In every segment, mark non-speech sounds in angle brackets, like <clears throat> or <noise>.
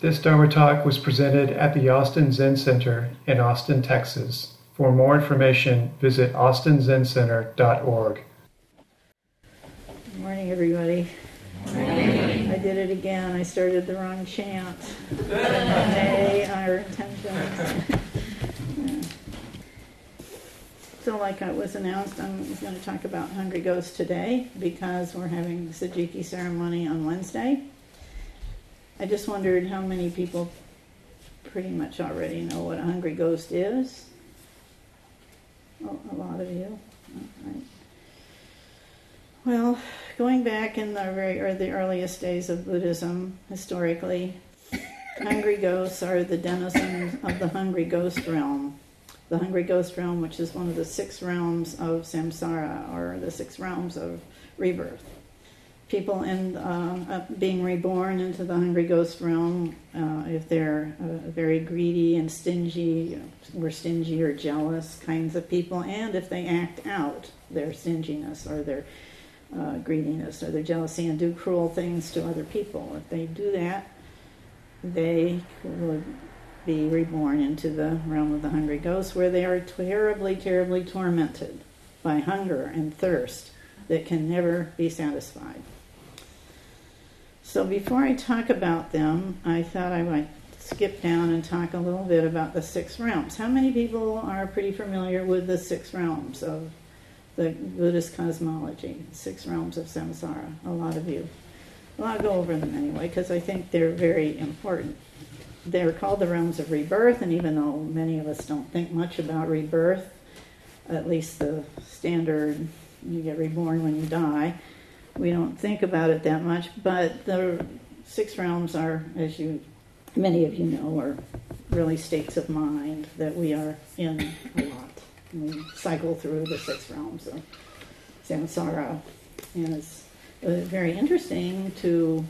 This Dharma talk was presented at the Austin Zen Center in Austin, Texas. For more information, visit austinzencenter.org. Good morning, everybody. Morning. I did it again. I started the wrong chant. May our intentions. So, <laughs> like it was announced, I'm going to talk about Hungry Ghosts today because we're having the Sejiki ceremony on Wednesday. I just wondered how many people pretty much already know what a Hungry Ghost is. Oh, a lot of you. Right. Well, going back in the very or the earliest days of Buddhism, historically, <laughs> hungry ghosts are the denizens of the hungry ghost realm the hungry ghost realm, which is one of the six realms of samsara, or the six realms of rebirth. People in uh, being reborn into the hungry ghost realm, uh, if they're uh, very greedy and stingy, or stingy or jealous kinds of people, and if they act out their stinginess or their uh, greediness or their jealousy and do cruel things to other people, if they do that, they would be reborn into the realm of the hungry ghosts, where they are terribly, terribly tormented by hunger and thirst that can never be satisfied. So, before I talk about them, I thought I might skip down and talk a little bit about the six realms. How many people are pretty familiar with the six realms of the Buddhist cosmology, six realms of samsara? A lot of you. Well, I'll go over them anyway because I think they're very important they're called the realms of rebirth, and even though many of us don't think much about rebirth, at least the standard you get reborn when you die, we don't think about it that much. But the six realms are, as you many of you know, are really states of mind that we are in a lot. We cycle through the six realms of samsara, and it's uh, very interesting to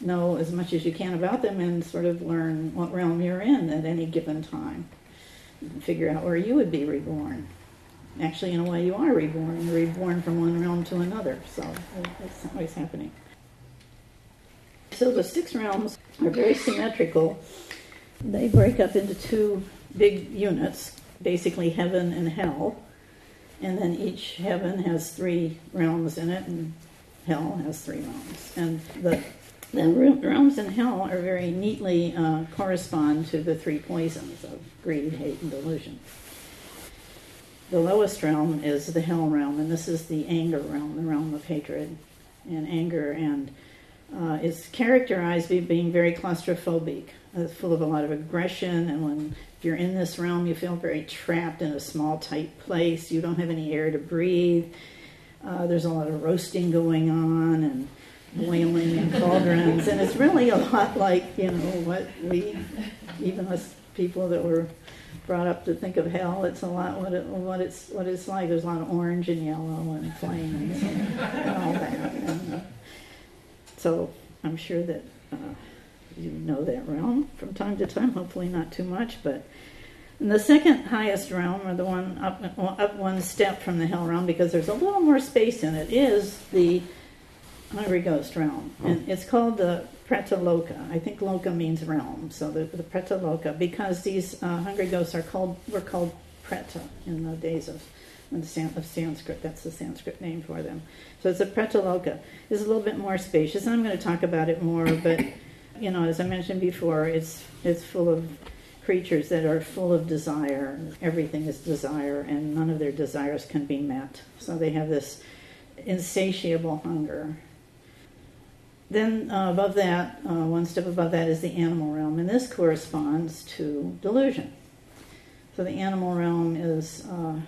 know as much as you can about them and sort of learn what realm you're in at any given time. Figure out where you would be reborn. Actually, in a way, you are reborn. You're reborn from one realm to another, so it's always happening. So the six realms are very symmetrical. They break up into two big units, basically heaven and hell. And then each heaven has three realms in it, and hell has three realms. And the the realms in hell are very neatly uh, correspond to the three poisons of greed, hate, and delusion. The lowest realm is the hell realm, and this is the anger realm, the realm of hatred and anger, and uh, it's characterized by being very claustrophobic, uh, full of a lot of aggression. And when you're in this realm, you feel very trapped in a small, tight place. You don't have any air to breathe. Uh, there's a lot of roasting going on, and boiling in cauldrons, and it's really a lot like you know what we, even us people that were brought up to think of hell, it's a lot what it, what it's what it's like. There's a lot of orange and yellow and flames and, all that. And, uh, so I'm sure that uh, you know that realm from time to time. Hopefully not too much, but. And the second highest realm, or the one up, up one step from the hell realm, because there's a little more space in it, is the Hungry Ghost realm. Oh. And it's called the Preta Loka. I think Loka means realm. So the, the Preta Loka, because these uh, Hungry Ghosts are called, were called Preta in the days of, the, of Sanskrit. That's the Sanskrit name for them. So it's a Preta Loka. It's a little bit more spacious, and I'm going to talk about it more, but, you know, as I mentioned before, it's, it's full of creatures that are full of desire. Everything is desire, and none of their desires can be met. So they have this insatiable hunger then uh, above that, uh, one step above that is the animal realm, and this corresponds to delusion. So the animal realm is uh,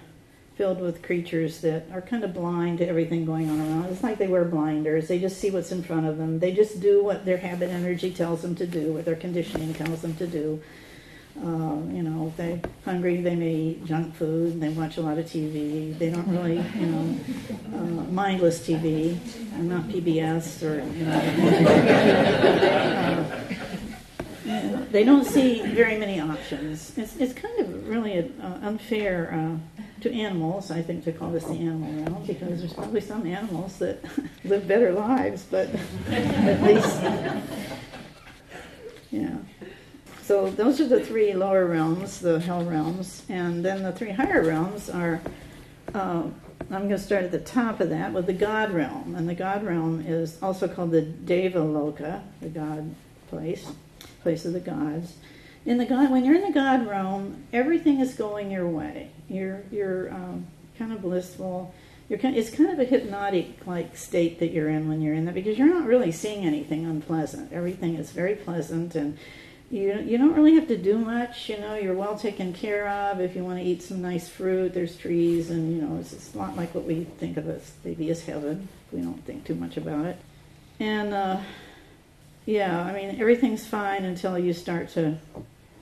filled with creatures that are kind of blind to everything going on around. It's like they wear blinders. They just see what's in front of them. They just do what their habit energy tells them to do, what their conditioning tells them to do. Uh, you know, they're hungry, they may eat junk food. They watch a lot of TV. They don't really, you know, uh, mindless TV, and not PBS or. You know, uh, they don't see very many options. It's, it's kind of really uh, unfair uh, to animals, I think, to call this the animal realm because there's probably some animals that <laughs> live better lives, but at least Yeah. So those are the three lower realms, the hell realms, and then the three higher realms are. Uh, I'm going to start at the top of that with the God realm, and the God realm is also called the Deva Loka, the God place, place of the gods. In the God, when you're in the God realm, everything is going your way. You're you're um, kind of blissful. You're kind, it's kind of a hypnotic like state that you're in when you're in there because you're not really seeing anything unpleasant. Everything is very pleasant and you you don't really have to do much. You know, you're well taken care of. If you want to eat some nice fruit, there's trees, and you know, it's, it's not like what we think of as maybe as heaven. We don't think too much about it. And uh, yeah, I mean, everything's fine until you start to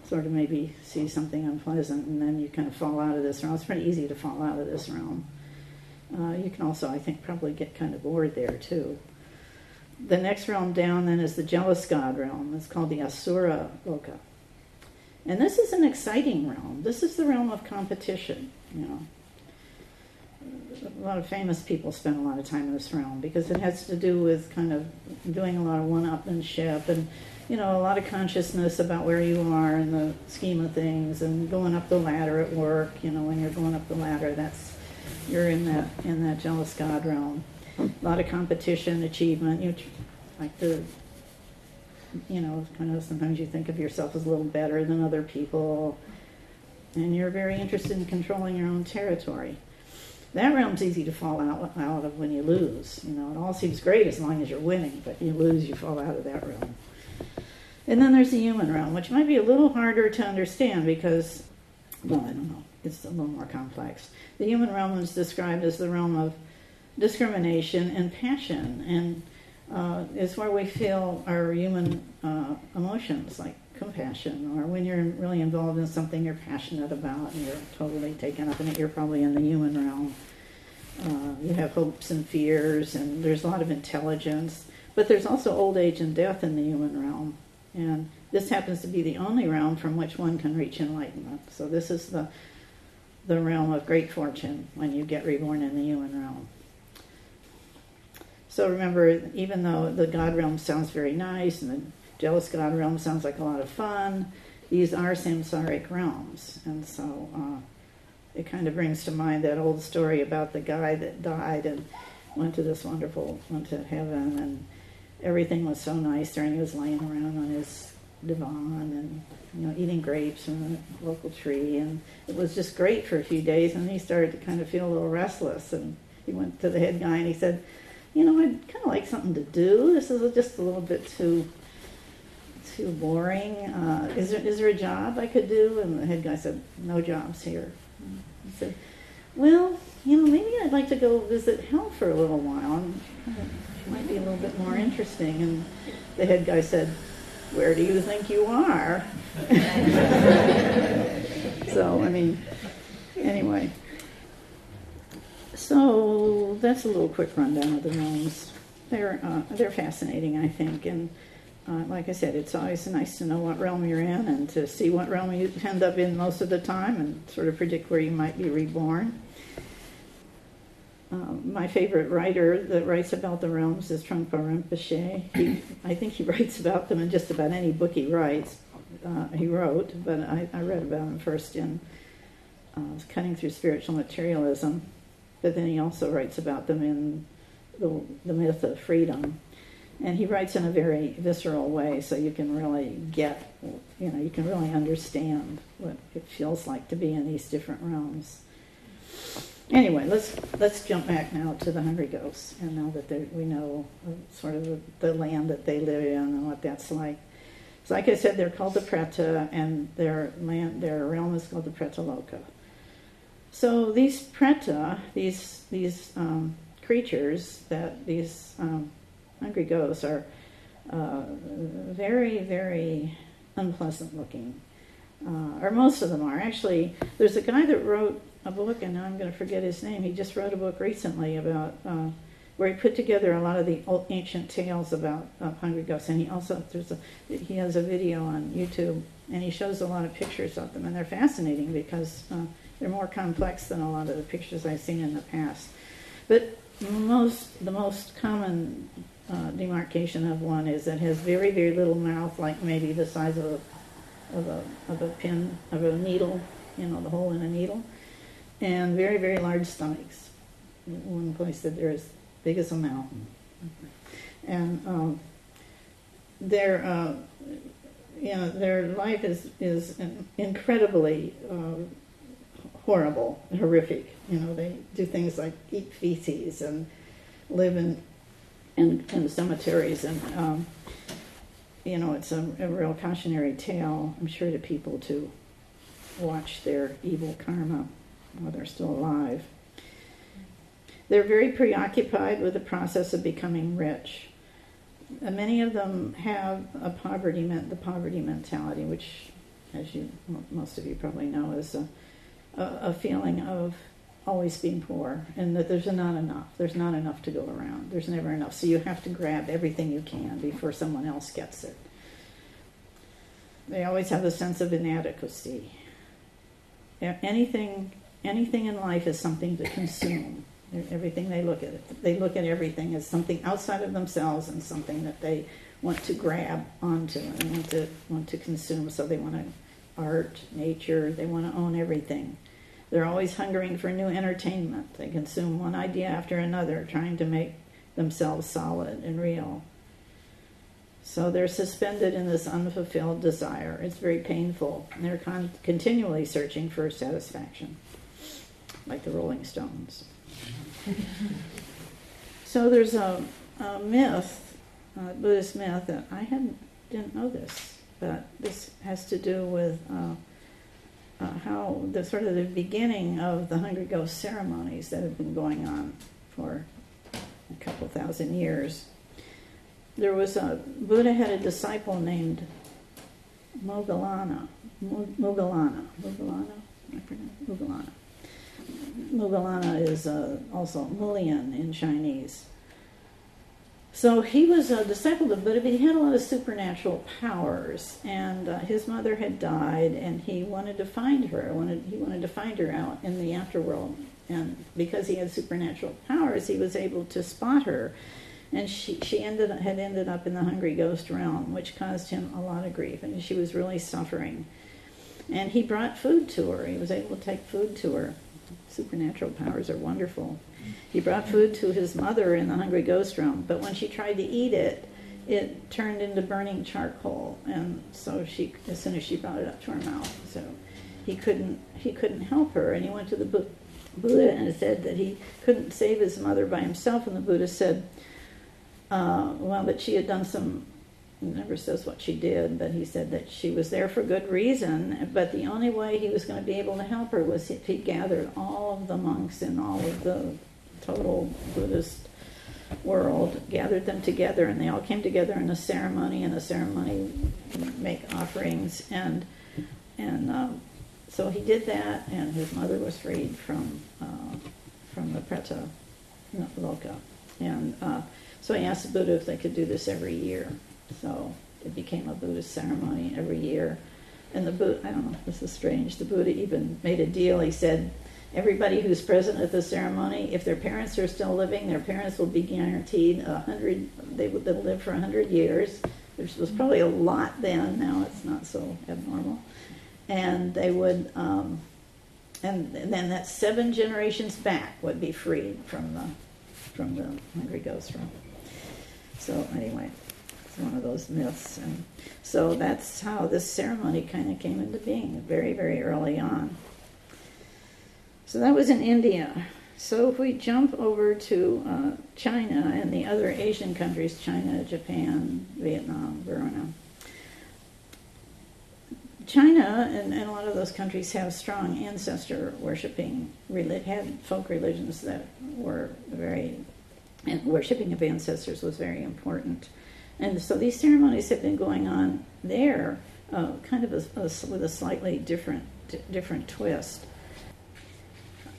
sort of maybe see something unpleasant, and then you kind of fall out of this realm. It's pretty easy to fall out of this realm. Uh, you can also, I think, probably get kind of bored there too the next realm down then is the jealous god realm. It's called the Asura Loka. And this is an exciting realm. This is the realm of competition, you know. A lot of famous people spend a lot of time in this realm because it has to do with kind of doing a lot of one-upmanship and you know a lot of consciousness about where you are in the scheme of things and going up the ladder at work. You know when you're going up the ladder, that's you're in that in that jealous god realm a lot of competition, achievement. You know, like to, you know, kind of sometimes you think of yourself as a little better than other people, and you're very interested in controlling your own territory. That realm's easy to fall out, out of when you lose. You know, it all seems great as long as you're winning, but you lose, you fall out of that realm. And then there's the human realm, which might be a little harder to understand because, well, I don't know, it's a little more complex. The human realm is described as the realm of discrimination and passion, and uh, it's where we feel our human uh, emotions, like compassion, or when you're really involved in something you're passionate about and you're totally taken up in it, you're probably in the human realm. Uh, you have hopes and fears, and there's a lot of intelligence, but there's also old age and death in the human realm. And this happens to be the only realm from which one can reach enlightenment. So this is the the realm of great fortune when you get reborn in the human realm. So remember, even though the God realm sounds very nice and the jealous God realm sounds like a lot of fun, these are samsaric realms. And so uh, it kind of brings to mind that old story about the guy that died and went to this wonderful, went to heaven, and everything was so nice there, and he was laying around on his divan and you know eating grapes from a local tree, and it was just great for a few days. And he started to kind of feel a little restless, and he went to the head guy and he said, you know, I'd kind of like something to do. This is just a little bit too too boring. Uh, is there is there a job I could do? And the head guy said, no jobs here. He said, well, you know, maybe I'd like to go visit hell for a little while. And it might be a little bit more interesting. And the head guy said, where do you think you are? <laughs> so, I mean, anyway. So that's a little quick rundown of the realms. They're uh, they're fascinating, I think, and uh, like I said, it's always nice to know what realm you're in and to see what realm you end up in most of the time and sort of predict where you might be reborn. Uh, my favorite writer that writes about the realms is Trungpa Rinpoche. He, I think he <laughs> writes about them in just about any book he writes. Uh, he wrote, but I, I, read about him first in uh, Cutting Through Spiritual Materialism but then he also writes about them in the, the myth of freedom. And he writes in a very visceral way, so you can really get, you know, you can really understand what it feels like to be in these different realms. Anyway, let's let's jump back now to the hungry ghosts, and now that we know sort of the, the land that they live in and what that's like. So, like I said, they're called the Preta, and their land, their realm is called the Preta Loka. So these preta, these these um, creatures that these um, hungry ghosts are uh, very very unpleasant looking, uh, or most of them are. Actually, there's a guy that wrote a book, and now I'm going to forget his name. He just wrote a book recently about. Uh, where he put together a lot of the old ancient tales about hungry ghosts, and he also there's a he has a video on YouTube, and he shows a lot of pictures of them, and they're fascinating because uh, they're more complex than a lot of the pictures I've seen in the past. But most the most common uh, demarcation of one is it has very very little mouth, like maybe the size of a of a of a pin of a needle, you know, the hole in a needle, and very very large stomachs. One place that they're as big as a mountain, and um, their uh, you know their life is is incredibly uh, horrible, horrific. You know, they do things like eat feces and live in in, in cemeteries, and um, you know, it's a, a real cautionary tale. I'm sure to people to watch their evil karma while they're still alive. They're very preoccupied with the process of becoming rich. Uh, many of them have a poverty, the poverty mentality, which, as you most of you probably know, is a, a, a feeling of always being poor and that there's not enough. There's not enough to go around. There's never enough. So you have to grab everything you can before someone else gets it. They always have a sense of inadequacy. Anything, anything in life is something to consume. Everything they look at, they look at everything as something outside of themselves and something that they want to grab onto and want to want to consume. So they want to art, nature. They want to own everything. They're always hungering for new entertainment. They consume one idea after another, trying to make themselves solid and real. So they're suspended in this unfulfilled desire. It's very painful. They're con- continually searching for satisfaction, like the Rolling Stones. <laughs> so there's a, a myth, a Buddhist myth, that I hadn't didn't know this, but this has to do with. Uh, uh, how the sort of the beginning of the Hungry Ghost ceremonies that have been going on for a couple thousand years. There was a Buddha had a disciple named Moggallana. Moggallana. Moggallana? Moggallana. Moggallana is uh, also Mulian in Chinese. So he was a disciple of Buddha, but he had a lot of supernatural powers. And uh, his mother had died, and he wanted to find her. Wanted, he wanted to find her out in the afterworld. And because he had supernatural powers, he was able to spot her. And she, she ended had ended up in the hungry ghost realm, which caused him a lot of grief, and she was really suffering. And he brought food to her. He was able to take food to her. Supernatural powers are wonderful. He brought food to his mother in the hungry ghost room, but when she tried to eat it, it turned into burning charcoal, and so she, as soon as she brought it up to her mouth, so he couldn't he couldn't help her, and he went to the Buddha and said that he couldn't save his mother by himself, and the Buddha said, uh, well, that she had done some. Never says what she did, but he said that she was there for good reason. But the only way he was going to be able to help her was if he gathered all of the monks and all of the total Buddhist world, gathered them together, and they all came together in a ceremony. And the ceremony make offerings, and and um, so he did that, and his mother was freed from uh, from the Preta Loka, and uh, so he asked the Buddha if they could do this every year. So it became a Buddhist ceremony every year. And the Buddha, I don't know, this is strange. The Buddha even made a deal. He said, everybody who's present at the ceremony, if their parents are still living, their parents will be guaranteed a hundred. They will live for a hundred years. There was probably a lot then. Now it's not so abnormal, and they would. Um, and, and then that seven generations back would be freed from the from the hungry ghost room. So anyway, one of those myths, and so that's how this ceremony kind of came into being very very early on. So that was in India. So if we jump over to uh, China and the other Asian countries, China, Japan, Vietnam, Burma, China and, and, a lot of those countries have strong ancestor worshiping, had folk religions that were very, and worshiping of ancestors was very important. And so these ceremonies have been going on there, uh, kind of a, a, with a slightly different, different twist.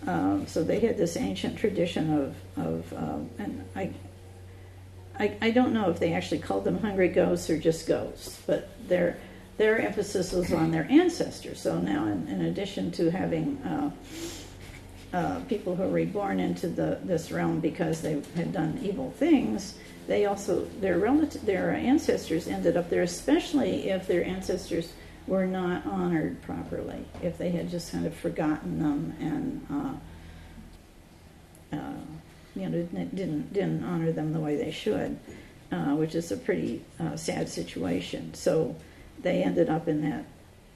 Um, so they had this ancient tradition of, of um, and I, I, I don't know if they actually called them hungry ghosts or just ghosts, but their their emphasis was on their ancestors. So now, in, in addition to having uh, uh, people who are reborn into the, this realm because they had done evil things, they also their relative, their ancestors ended up there, especially if their ancestors were not honored properly, if they had just kind of forgotten them and uh, uh, you know didn't didn't honor them the way they should, uh, which is a pretty uh, sad situation. So they ended up in that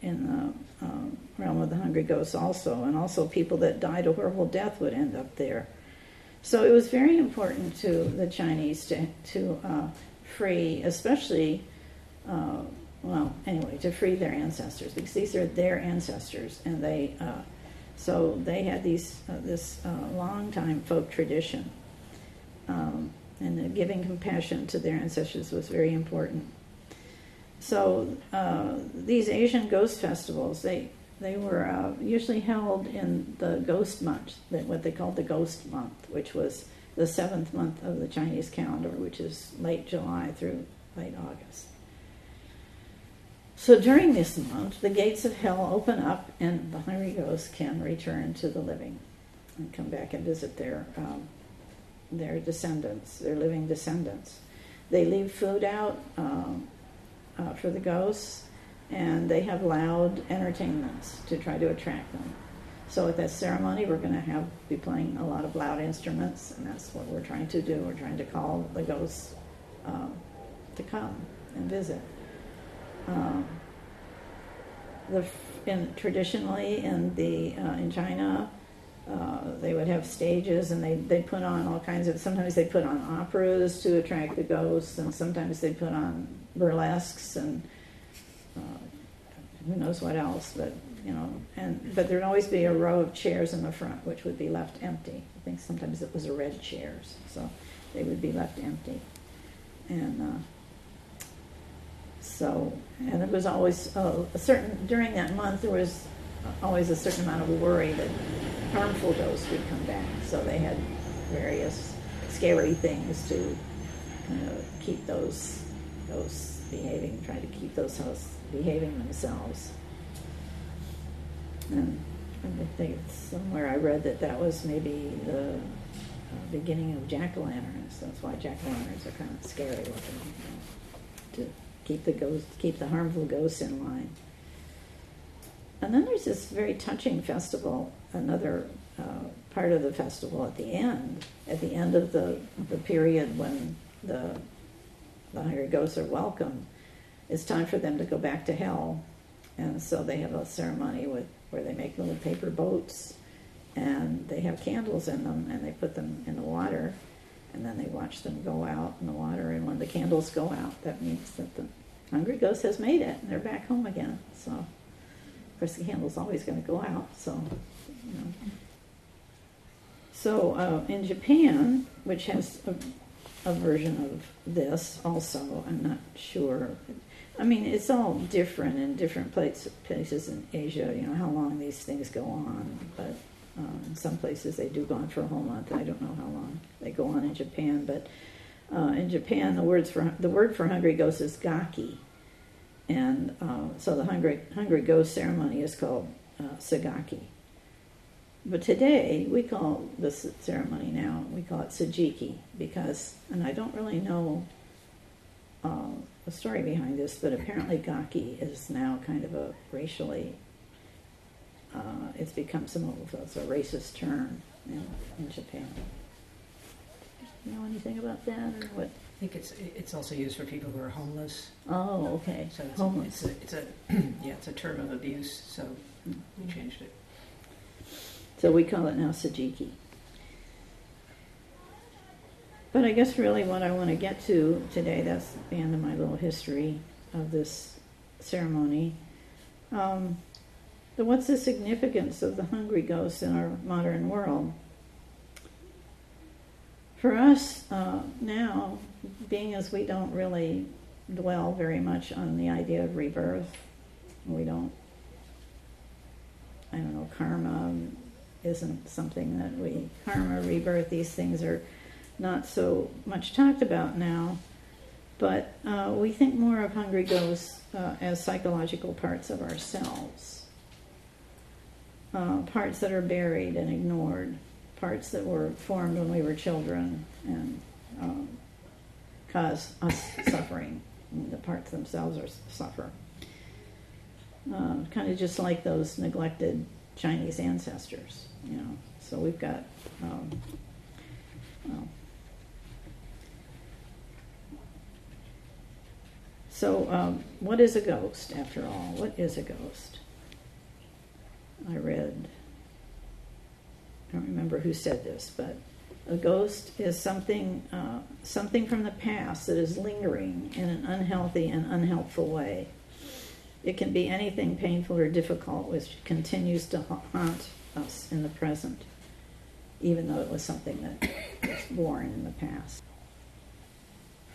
in the um, realm of the hungry ghosts also, and also people that died a horrible death would end up there. So it was very important to the Chinese to to uh, free, especially uh, well, anyway, to free their ancestors because these are their ancestors, and they uh, so they had these uh, this uh, long time folk tradition, um, and giving compassion to their ancestors was very important. So uh, these Asian ghost festivals, they they were uh, usually held in the ghost month, what they called the ghost month, which was the seventh month of the Chinese calendar, which is late July through late August. So during this month, the gates of hell open up, and the hungry ghosts can return to the living and come back and visit their um, their descendants, their living descendants. They leave food out um, uh, for the ghosts, and they have loud entertainments to try to attract them. So at that ceremony, we're going to have be playing a lot of loud instruments, and that's what we're trying to do. We're trying to call the ghosts um, to come and visit. Um, the in, traditionally in the uh, in China, uh, they would have stages and they they put on all kinds of. Sometimes they put on operas to attract the ghosts, and sometimes they put on burlesques and uh, who knows what else. But you know, and but there'd always be a row of chairs in the front, which would be left empty. I think sometimes it was a red chairs, so they would be left empty, and uh, so, and it was always uh, a certain, during that month, there was always a certain amount of worry that harmful ghosts would come back. So they had various scary things to kind of keep those those behaving, try to keep those hosts behaving themselves. And I think somewhere I read that that was maybe the uh, beginning of jack o' lanterns. That's why jack o' lanterns are kind of scary looking. You know, to keep the ghost, keep the harmful ghosts in line. And then there's this very touching festival, another uh, part of the festival at the end, at the end of the, the period when the, the hungry ghosts are welcome. It's time for them to go back to hell. And so they have a ceremony with, where they make little paper boats and they have candles in them and they put them in the water and then they watch them go out in the water and when the candles go out that means that the Hungry Ghost has made it, and they're back home again. So, of course, the candle's always going to go out. So, you know. So, uh, in Japan, which has a, a version of this also, I'm not sure. I mean, it's all different in different places, places in Asia, you know, how long these things go on. But um, in some places they do go on for a whole month. I don't know how long they go on in Japan, but uh, in Japan, the words for the word for hungry ghost is gaki, and uh, so the hungry hungry ghost ceremony is called uh, segaki. But today we call this ceremony now we call it sejiki because, and I don't really know uh, the story behind this, but apparently gaki is now kind of a racially uh, it's become some of a racist term in, in Japan know anything about that or what? I think it's it's also used for people who are homeless. Oh, okay. So it's, homeless. A, it's a, it's a <clears throat> yeah, it's a term of abuse. So we changed it. So we call it now Sejiki. But I guess really what I want to get to today, that's the end of my little history of this ceremony. Um, what's the significance of the hungry ghosts in our modern world? for us uh, now, being as we don't really dwell very much on the idea of rebirth, we don't, I don't know, karma isn't something that we, karma, rebirth, these things are not so much talked about now. But uh, we think more of hungry ghosts uh, as psychological parts of ourselves. uh, parts that are buried and ignored, parts that were formed when we were children and um, cause us suffering. The parts themselves are suffer. Uh, kind of just like those neglected Chinese ancestors, you know. So we've got, um, well, so um, what is a ghost after all? What is a ghost? I read, I don't remember who said this, but a ghost is something, uh, something from the past that is lingering in an unhealthy and unhelpful way. It can be anything painful or difficult which continues to haunt us in the present, even though it was something that was born in the past.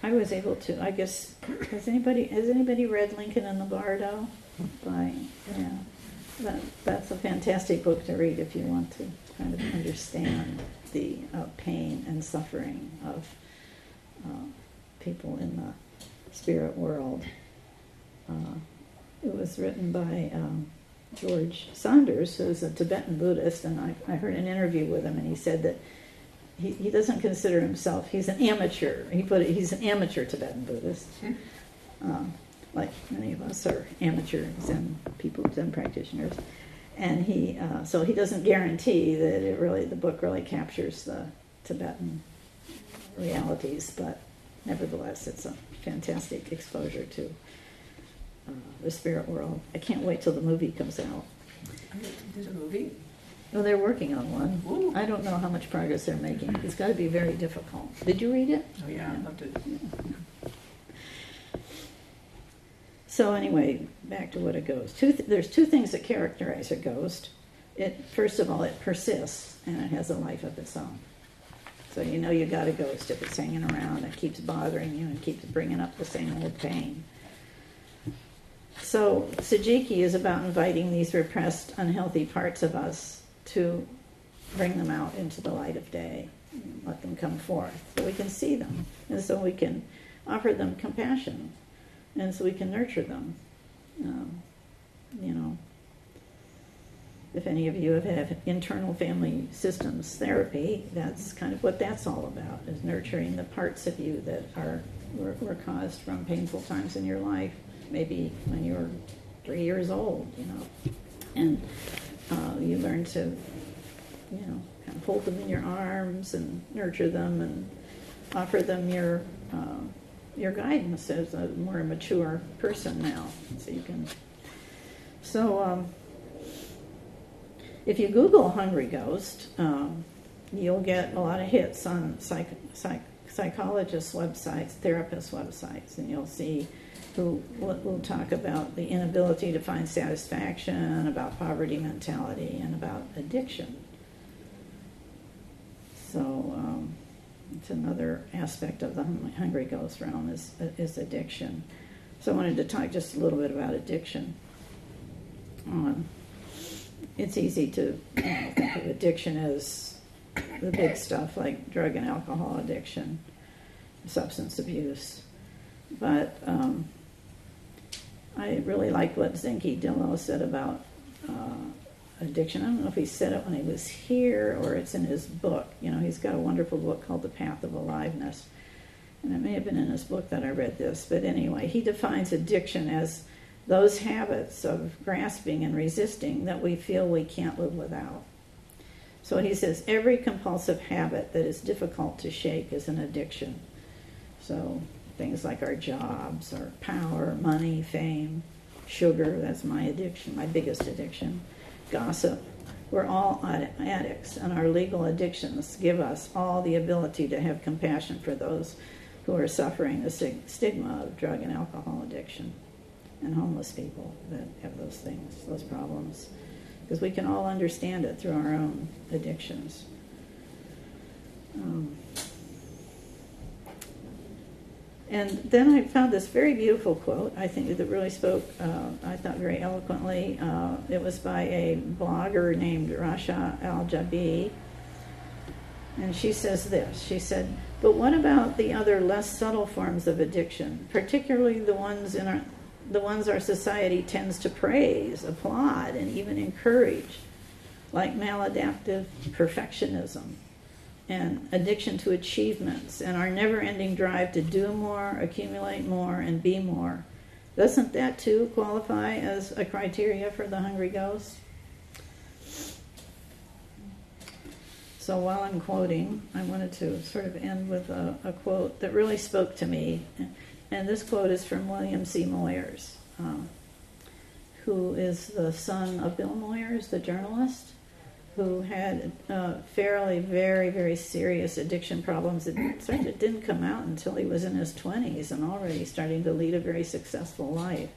I was able to. I guess has anybody has anybody read Lincoln in the Bardo? By yeah, that, that's a fantastic book to read if you want to kind of understand the uh, pain and suffering of uh, people in the spirit world. Uh, it was written by um, George Saunders, who's a Tibetan Buddhist, and I, I, heard an interview with him, and he said that he, he doesn't consider himself, he's an amateur. He put it, he's an amateur Tibetan Buddhist. Hmm. Um, like many of us are amateur Zen people, Zen practitioners. And he, uh, so he doesn't guarantee that it really, the book really captures the Tibetan realities, but nevertheless, it's a fantastic exposure to uh, the spirit world. I can't wait till the movie comes out. There's a movie? Well, they're working on one. Ooh. I don't know how much progress they're making. It's got to be very difficult. Did you read it? Oh, yeah, I loved it. So anyway, back to what a ghost. Two th- there's two things that characterize a ghost. It first of all, it persists and it has a life of its own. So you know you got a ghost if it's hanging around and keeps bothering you and keeps bringing up the same old pain. So Sejiki is about inviting these repressed, unhealthy parts of us to bring them out into the light of day, let them come forth, so we can see them, and so we can offer them compassion, and so we can nurture them. Um, you know, if any of you have had internal family systems therapy, that's kind of what that's all about: is nurturing the parts of you that are were, were caused from painful times in your life, maybe when you were three years old, you know, and uh, you learn to, you know, kind of hold them in your arms and nurture them and offer them your uh, your guidance as a more mature person now, so you can. So, um, if you Google "hungry ghost," um, you'll get a lot of hits on psych, psych, psychologists' websites, therapists' websites, and you'll see who will talk about the inability to find satisfaction, about poverty mentality, and about addiction. So um, it's another aspect of the hungry ghost realm is is addiction. So I wanted to talk just a little bit about addiction. Um, it's easy to you know, think of addiction as the big stuff like drug and alcohol addiction, substance abuse, but um, I really like what Zenki Dillo said about uh, addiction. I don't know if he said it when he was here or it's in his book. You know, he's got a wonderful book called The Path of Aliveness. And it may have been in his book that I read this. But anyway, he defines addiction as those habits of grasping and resisting that we feel we can't live without. So he says every compulsive habit that is difficult to shake is an addiction. So things like our jobs, our power, money, fame, sugar. That's my addiction, my biggest addiction. Gossip. We're all addicts, and our legal addictions give us all the ability to have compassion for those who are suffering the stigma of drug and alcohol addiction and homeless people that have those things, those problems. Because we can all understand it through our own addictions. Um, and then I found this very beautiful quote, I think that really spoke, uh, I thought, very eloquently. Uh, it was by a blogger named Rasha Al Jabi. And she says this She said, But what about the other less subtle forms of addiction, particularly the ones in our, the ones our society tends to praise, applaud, and even encourage? like maladaptive perfectionism and addiction to achievements and our never ending drive to do more, accumulate more, and be more. Doesn't that too qualify as a criteria for the hungry ghost? So while I'm quoting, I wanted to sort of end with a, a quote that really spoke to me. And this quote is from William C. Moyers, um, who is the son of Bill Moyers, the journalist, who had uh, fairly, very, very serious addiction problems. It sort of didn't come out until he was in his 20s and already starting to lead a very successful life.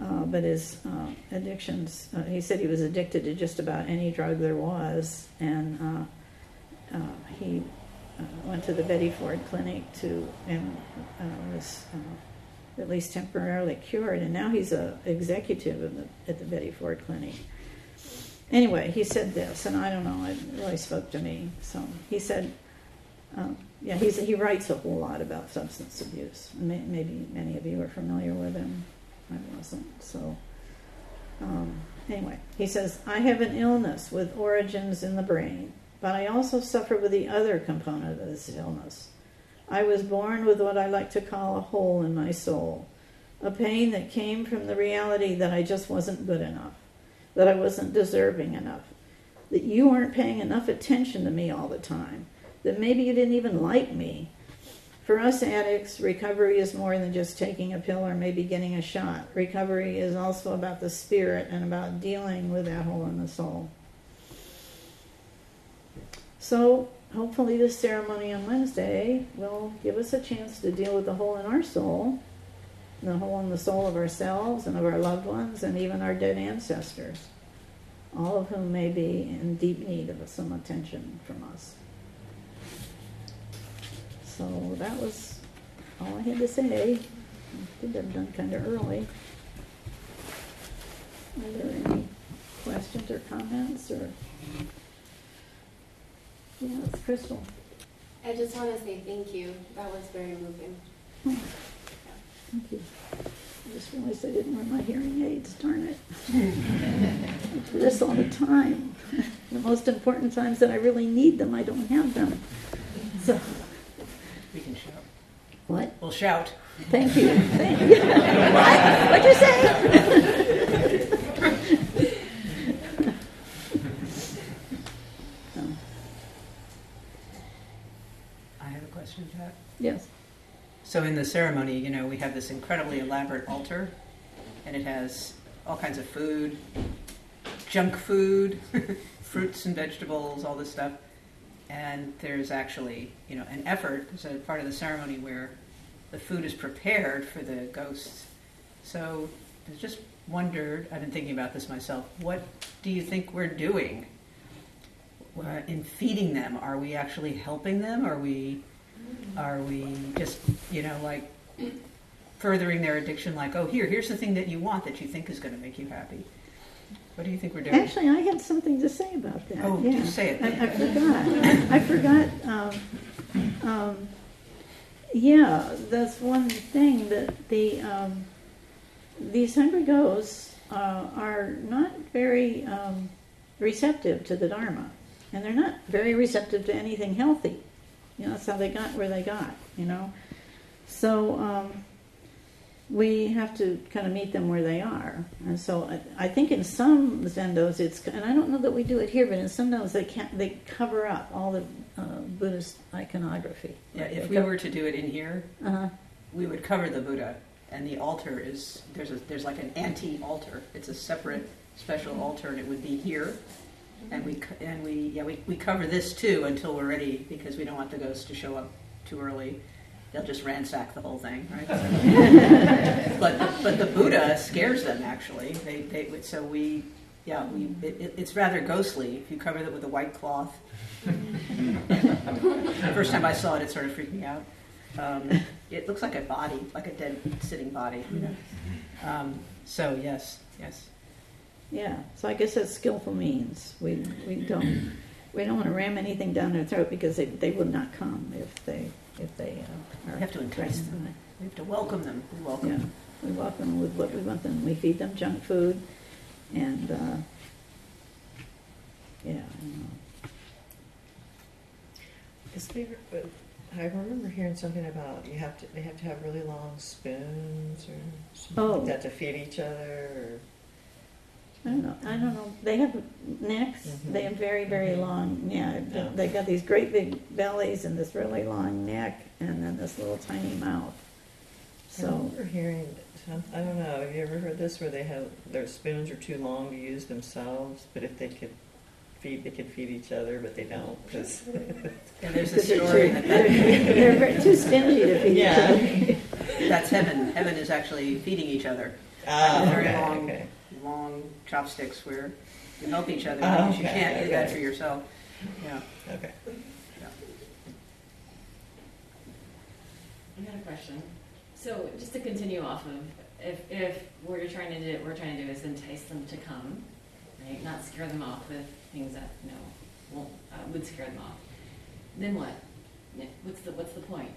Uh, but his uh, addictions, uh, he said he was addicted to just about any drug there was, and uh, uh, he went to the Betty Ford Clinic to and was at least temporarily cured, and now he's a executive the, at the Betty Ford Clinic. Anyway, he said this, and I don't know, it really spoke to me. So he said, um, yeah, he's, he writes a whole lot about substance abuse. Maybe many of you are familiar with him. I wasn't. So, um, anyway, he says, I have an illness with origins in the brain, but I also suffer with the other component of this illness. I was born with what I like to call a hole in my soul, a pain that came from the reality that I just wasn't good enough, that I wasn't deserving enough, that you weren't paying enough attention to me all the time, that maybe you didn't even like me, for us addicts, recovery is more than just taking a pill or maybe getting a shot. Recovery is also about the spirit and about dealing with that hole in the soul. So, hopefully, this ceremony on Wednesday will give us a chance to deal with the hole in our soul, the hole in the soul of ourselves and of our loved ones, and even our dead ancestors, all of whom may be in deep need of some attention from us. So that was all I had to say. I think I'm done kind of early. Are there any questions or comments or? Yeah, it's Crystal. I just want to say thank you. That was very moving. Hmm. Thank you. I just realized I didn't wear my hearing aids, darn it. I do this all the time. The most important times that I really need them, I don't have them. So. We can shout. What? We'll shout. Thank you. Thank you. <laughs> what? What'd you say? I have a question, Jack. Yes. So in the ceremony, you know, we have this incredibly elaborate altar, and it has all kinds of food, junk food, <laughs> fruits and vegetables, all this stuff and there's actually you know an effort as a part of the ceremony where the food is prepared for the ghosts. So I just wondered, I've been thinking about this myself. What do you think we're doing in feeding them? Are we actually helping them? Are we are we just you know like furthering their addiction? Like oh here here's the thing that you want that you think is going to make you happy. What do you think we're doing? Actually, I had something to say about that. Oh, yeah. do say it. I, I forgot. I forgot. Um, um, yeah, that's one thing that the um, these hungry ghosts uh, are not very um, receptive to the Dharma, and they're not very receptive to anything healthy. You know, that's how they got where they got. You know, so um, we have to kind of meet them where they are. And so I, I, think in some zendos, it's, and I don't know that we do it here, but in some zendos, they can't, they cover up all the uh, Buddhist iconography. Yeah, if we were to do it in here, uh-huh. we would cover the Buddha, and the altar is, there's, a, there's like an anti altar. It's a separate special altar, and it would be here. And we and we yeah we, we cover this too until we're ready because we don't want the ghosts to show up too early they'll just ransack the whole thing, right? <laughs> but but the Buddha scares them actually. They they so we yeah we it, it's rather ghostly if you cover it with a white cloth. the <laughs> first time I saw it, it sort of freaked me out. Um, it looks like a body, like a dead sitting body. You know? Um, so yes, yes. Yeah. So I guess that's skillful means. We we don't we don't want to ram anything down their throat because they they would not come if they if they uh, are. We have to entice them. We have to welcome them. We welcome yeah. them. We welcome them with what we want them. We feed them junk food, and uh, yeah, I know. Is there, but I remember hearing something about you have to, they have to have really long spoons or something Oh. like that to feed each other. I don't know. I don't know. They have necks. Mhm. They have very, very long. Yeah, Yeah. they got these great big bellies and this really long neck, and then this little tiny mouth. I So remember hearing, I don't know, have you ever heard this where they have, their spoons are too long to use themselves, but if they could feed, they could feed each other, but they don't, because. <laughs> Yeah, there's a <laughs> they're story too- that, they're, that they're very- too stingy to feed Yeah. each that's heaven. Heaven is actually feeding each other. Ah, Very okay, long. okay. Long chopsticks where you help each other Oh, because you okay, can't do that okay. for yourself. Yeah. Okay. I got a question. So just to continue off of, if, if what you're trying to do, what we're trying to do is entice them to come, right? Not scare them off with things that, you know, won't, uh, would scare them off. Then what? What's the, what's the point?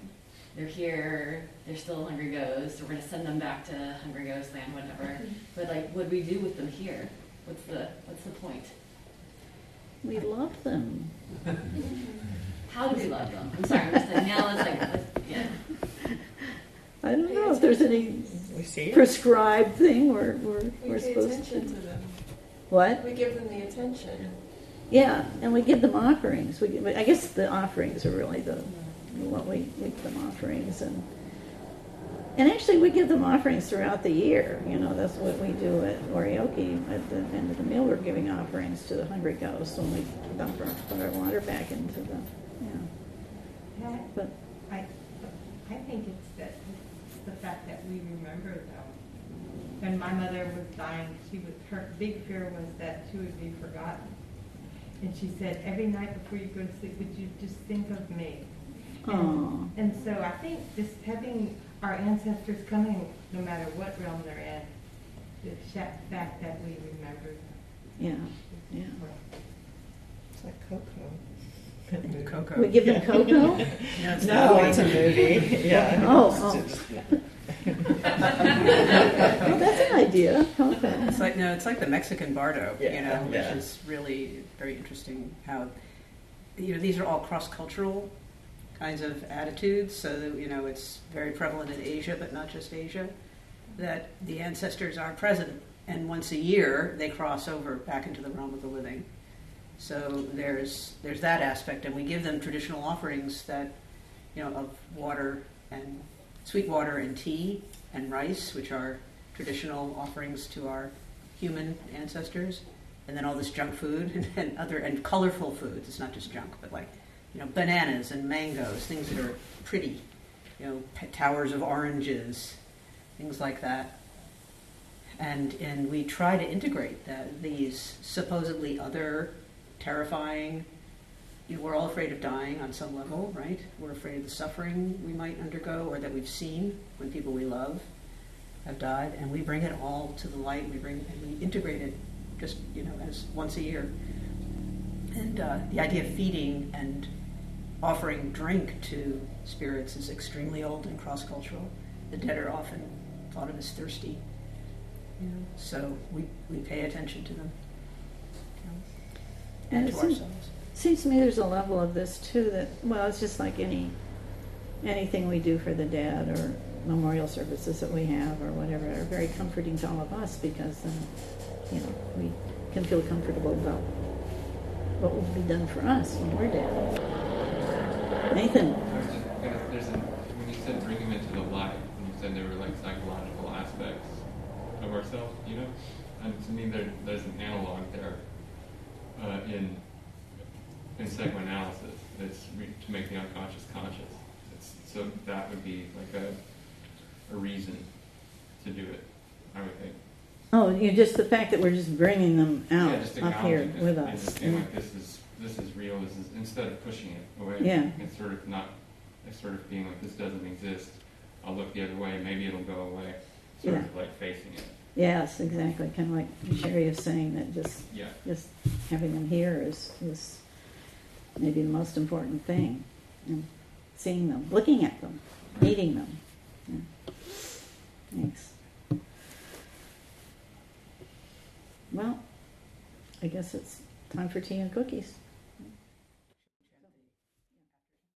They're here, they're still Hungry Ghosts, we're gonna send them back to Hungry Ghost Land, whatever. But like, what do we do with them here? What's the, what's the point? We love them. How do we love them? I'm sorry, I'm just like, now let's like, let's, yeah. I don't know if there's any We see it? prescribed thing we're we're, We we're pay supposed attention to. to them. What? We give them the attention. Yeah, and we give them offerings. We, give- I guess the offerings are really the what we, we give them offerings and and actually we give them offerings throughout the year. You know, that's what we do at Oryoki. At the end of the meal, we're giving offerings to the hungry ghosts when we dump our, put our water back into the. Yeah, Yeah, but I, I think it's that, it's the fact that we remember them. When my mother was dying, she was, her big fear was that she would be forgotten. And she said, every night before you go to sleep, would you just think of me? Aw. And, and so I think just having our ancestors coming, no matter what realm they're in, the fact that we remember them. yeah, yeah. It's like Coco. Coco. We give them Yeah. cocoa. <laughs> No, it's No, not. it's a movie, <laughs> yeah. <laughs> Oh, It's oh. just- Oh, that's an idea. Cocoa. It's like no, it's like the Mexican Bardo, you Yeah, know, which is really very interesting. How you know these are all cross-cultural kinds of attitudes. So that you know it's very prevalent in Asia, but not just Asia. That the ancestors are present, and once a year they cross over back into the realm of the living. So there's there's that aspect, and we give them traditional offerings that you know of water and sweet water and tea and rice, which are traditional offerings to our human ancestors, and then all this junk food and, <laughs> and other and colorful foods. It's not just junk, but like you know bananas and mangoes, things that are pretty, you know towers of oranges, things like that. And and we try to integrate that, these supposedly other terrifying. You know, we're all afraid of dying on some level, right? We're afraid of the suffering we might undergo or that we've seen when people we love have died, and we bring it all to the light. We bring and we integrate it just you know as once a year. And uh, the idea of feeding and offering drink to spirits is extremely old and cross-cultural. The dead are often thought of as thirsty, know, so we, we pay attention to them know, and And to it seems- ourselves. Seems to me there's a level of this too that well, it's just like any anything we do for the dead or memorial services that we have or whatever are very comforting to all of us because then you know we can feel comfortable about what will be done for us when we're dead. Nathan, I was just gonna, there's a, when you said bring them into the light, and you said there were like psychological aspects of ourselves, you know? And to me, there, there's an analog there uh, in in psychoanalysis. It's re- to make the unconscious conscious. It's, so that would be like a, a reason to do it, I would think. oh, you just the fact that we're just bringing them out yeah, up here with us. just being Yeah. like this is this is real. This is instead of pushing it away. Yeah. It's sort of not. It's sort of being like this doesn't exist. I'll look the other way. Maybe it'll go away. Sort Yeah. of like facing it. Yes, exactly. Kind of like Sherry is saying that just Yeah. just having them here is is maybe the most important thing, and seeing them, looking at them, meeting them. Yeah. Thanks. Well, I guess it's time for tea and cookies.